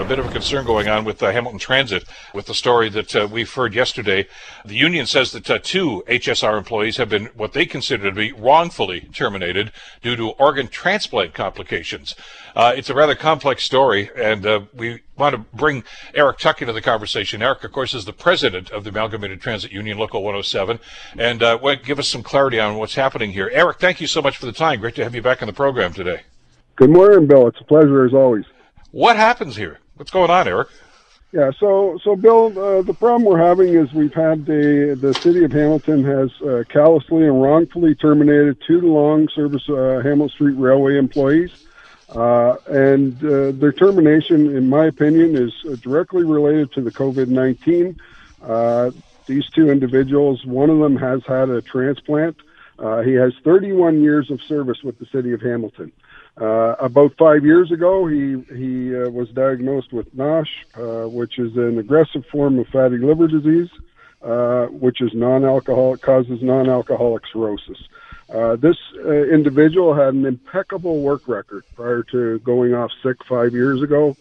a bit of a concern going on with uh, Hamilton Transit with the story that uh, we've heard yesterday. The union says that uh, two HSR employees have been what they consider to be wrongfully terminated due to organ transplant complications. Uh, it's a rather complex story, and uh, we want to bring Eric Tuck into the conversation. Eric, of course, is the president of the Amalgamated Transit Union, Local 107, and uh, give us some clarity on what's happening here. Eric, thank you so much for the time. Great to have you back on the program today. Good morning, Bill. It's a pleasure as always. What happens here? What's going on, Eric? Yeah, so so Bill, uh, the problem we're having is we've had the the city of Hamilton has uh, callously and wrongfully terminated two long service uh, Hamilton Street Railway employees, uh, and uh, their termination, in my opinion, is directly related to the COVID nineteen. Uh, these two individuals, one of them has had a transplant. he has 31 years of service with the city of Hamilton. Uh, about five years ago, he he uh, was diagnosed with NASH, uh, which is an aggressive form of fatty liver disease, uh, which is non-alcoholic causes non-alcoholic cirrhosis. Uh, this uh, individual had an impeccable work record prior to going off sick five years ago.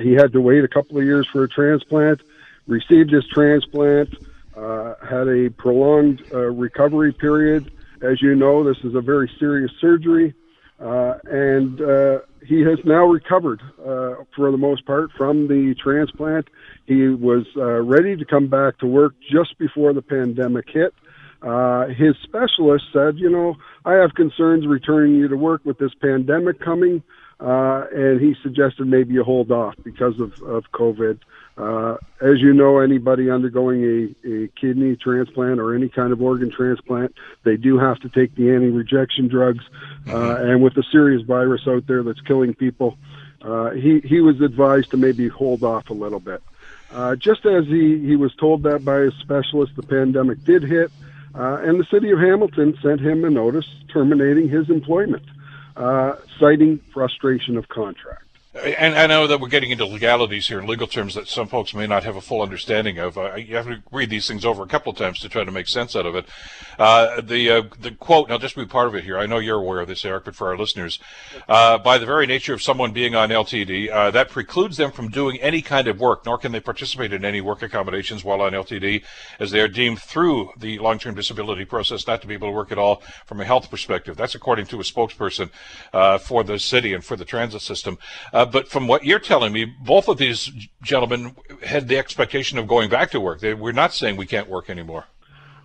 he had to wait a couple of years for a transplant, received his transplant, had a prolonged recovery period. As you know, this is a very serious surgery. Uh, and uh, he has now recovered uh, for the most part from the transplant. He was uh, ready to come back to work just before the pandemic hit. Uh, his specialist said, You know, I have concerns returning you to work with this pandemic coming. Uh, and he suggested maybe you hold off because of, of COVID. Uh, as you know, anybody undergoing a, a kidney transplant or any kind of organ transplant, they do have to take the anti-rejection drugs. Uh, mm-hmm. and with the serious virus out there that's killing people, uh, he he was advised to maybe hold off a little bit. Uh, just as he he was told that by his specialist, the pandemic did hit, uh, and the city of Hamilton sent him a notice terminating his employment, uh, Uh, citing frustration of contract. And I know that we're getting into legalities here and legal terms that some folks may not have a full understanding of. Uh, you have to read these things over a couple of times to try to make sense out of it. Uh, the uh, the quote, now just be part of it here. I know you're aware of this, Eric, but for our listeners, uh, by the very nature of someone being on LTD, uh, that precludes them from doing any kind of work, nor can they participate in any work accommodations while on LTD, as they are deemed through the long-term disability process not to be able to work at all from a health perspective. That's according to a spokesperson uh, for the city and for the transit system. Uh, but from what you're telling me, both of these gentlemen had the expectation of going back to work. They, we're not saying we can't work anymore.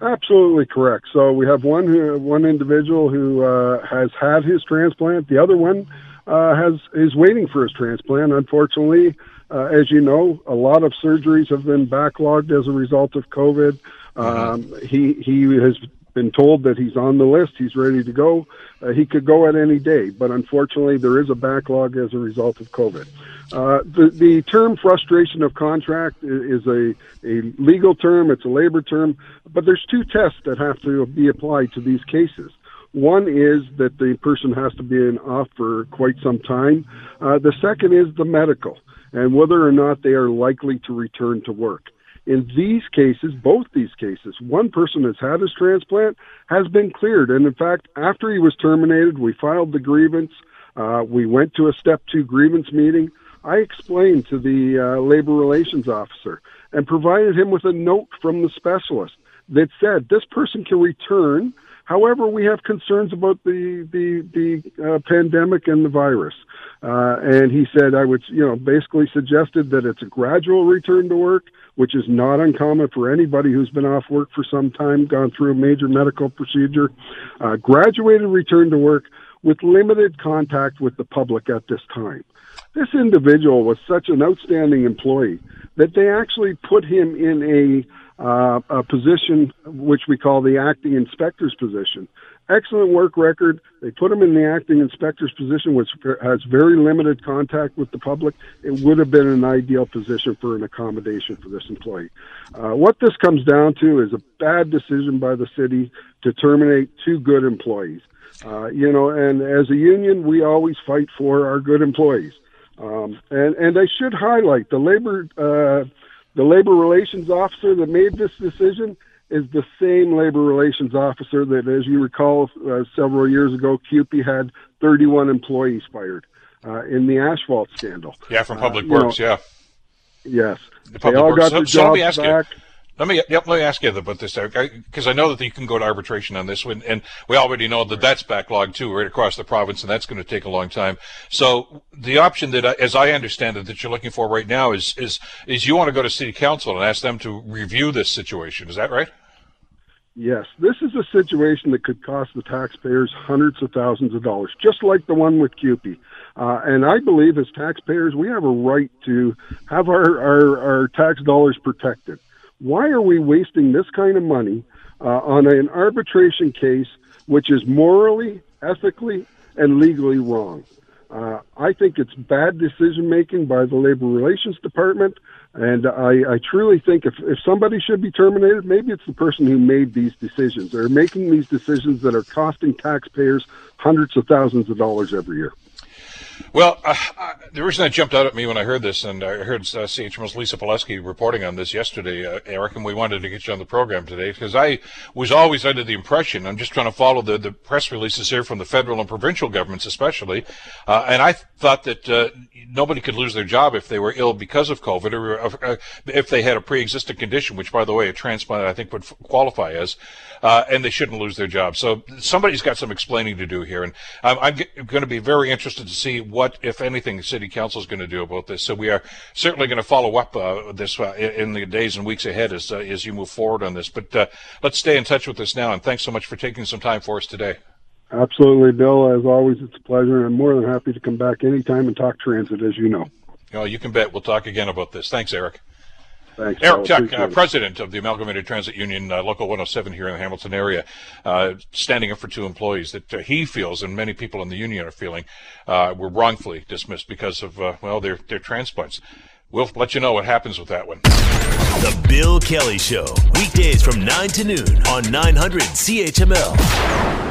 Absolutely correct. So we have one who, one individual who uh, has had his transplant. The other one uh, has is waiting for his transplant. Unfortunately, uh, as you know, a lot of surgeries have been backlogged as a result of COVID. Mm-hmm. Um, he he has been told that he's on the list, he's ready to go. Uh, he could go at any day, but unfortunately, there is a backlog as a result of COVID. Uh, the, the term frustration of contract is a, a legal term, it's a labor term, but there's two tests that have to be applied to these cases. One is that the person has to be in off for quite some time. Uh, the second is the medical and whether or not they are likely to return to work. In these cases, both these cases, one person has had his transplant, has been cleared. And in fact, after he was terminated, we filed the grievance. Uh, we went to a step two grievance meeting. I explained to the uh, labor relations officer and provided him with a note from the specialist that said this person can return. However, we have concerns about the the the uh, pandemic and the virus. Uh, and he said I would, you know, basically suggested that it's a gradual return to work which is not uncommon for anybody who's been off work for some time, gone through a major medical procedure, uh, graduated, return to work with limited contact with the public at this time. This individual was such an outstanding employee that they actually put him in a uh, a position which we call the acting inspector's position. Excellent work record. They put him in the acting inspector's position, which has very limited contact with the public. It would have been an ideal position for an accommodation for this employee. Uh, what this comes down to is a bad decision by the city to terminate two good employees. Uh, you know, and as a union, we always fight for our good employees. Um, and and I should highlight the labor uh, the labor relations officer that made this decision is the same labor relations officer that, as you recall, uh, several years ago, CUPE had 31 employees fired uh, in the asphalt scandal. Yeah, from Public Works, know, yeah. Yes. The they all Works. got So- their so jobs ask you- back. Let me yep, let me ask you about this, because I know that you can go to arbitration on this one, and we already know that that's backlogged too, right across the province, and that's going to take a long time. So the option that, as I understand it, that you're looking for right now is is is you want to go to city council and ask them to review this situation. Is that right? Yes, this is a situation that could cost the taxpayers hundreds of thousands of dollars, just like the one with CUPE. Uh, and I believe as taxpayers, we have a right to have our, our, our tax dollars protected. Why are we wasting this kind of money uh, on an arbitration case which is morally, ethically, and legally wrong? Uh, I think it's bad decision making by the Labor Relations Department, and I, I truly think if, if somebody should be terminated, maybe it's the person who made these decisions. They're making these decisions that are costing taxpayers hundreds of thousands of dollars every year. Well, uh, uh, the reason that jumped out at me when I heard this, and I heard uh, CHML's Lisa Polewski reporting on this yesterday, uh, Eric, and we wanted to get you on the program today, because I was always under the impression, I'm just trying to follow the, the press releases here from the federal and provincial governments especially, uh, and I thought that uh, nobody could lose their job if they were ill because of COVID, or uh, if they had a pre-existing condition, which, by the way, a transplant I think would f- qualify as, uh, and they shouldn't lose their job. So somebody's got some explaining to do here, and I'm, I'm going to be very interested to see what, if anything, the city council is going to do about this. So we are certainly going to follow up uh, this uh, in the days and weeks ahead as uh, as you move forward on this. But uh, let's stay in touch with this now, and thanks so much for taking some time for us today. Absolutely, Bill. As always, it's a pleasure, and I'm more than happy to come back anytime and talk transit, as you know. Oh, you can bet we'll talk again about this. Thanks, Eric. Thanks. Eric Bill. Tuck, uh, president of the Amalgamated Transit Union, uh, Local 107 here in the Hamilton area, uh, standing up for two employees that uh, he feels, and many people in the union are feeling, uh, were wrongfully dismissed because of, uh, well, their, their transplants. We'll let you know what happens with that one. The Bill Kelly Show, weekdays from 9 to noon on 900 CHML.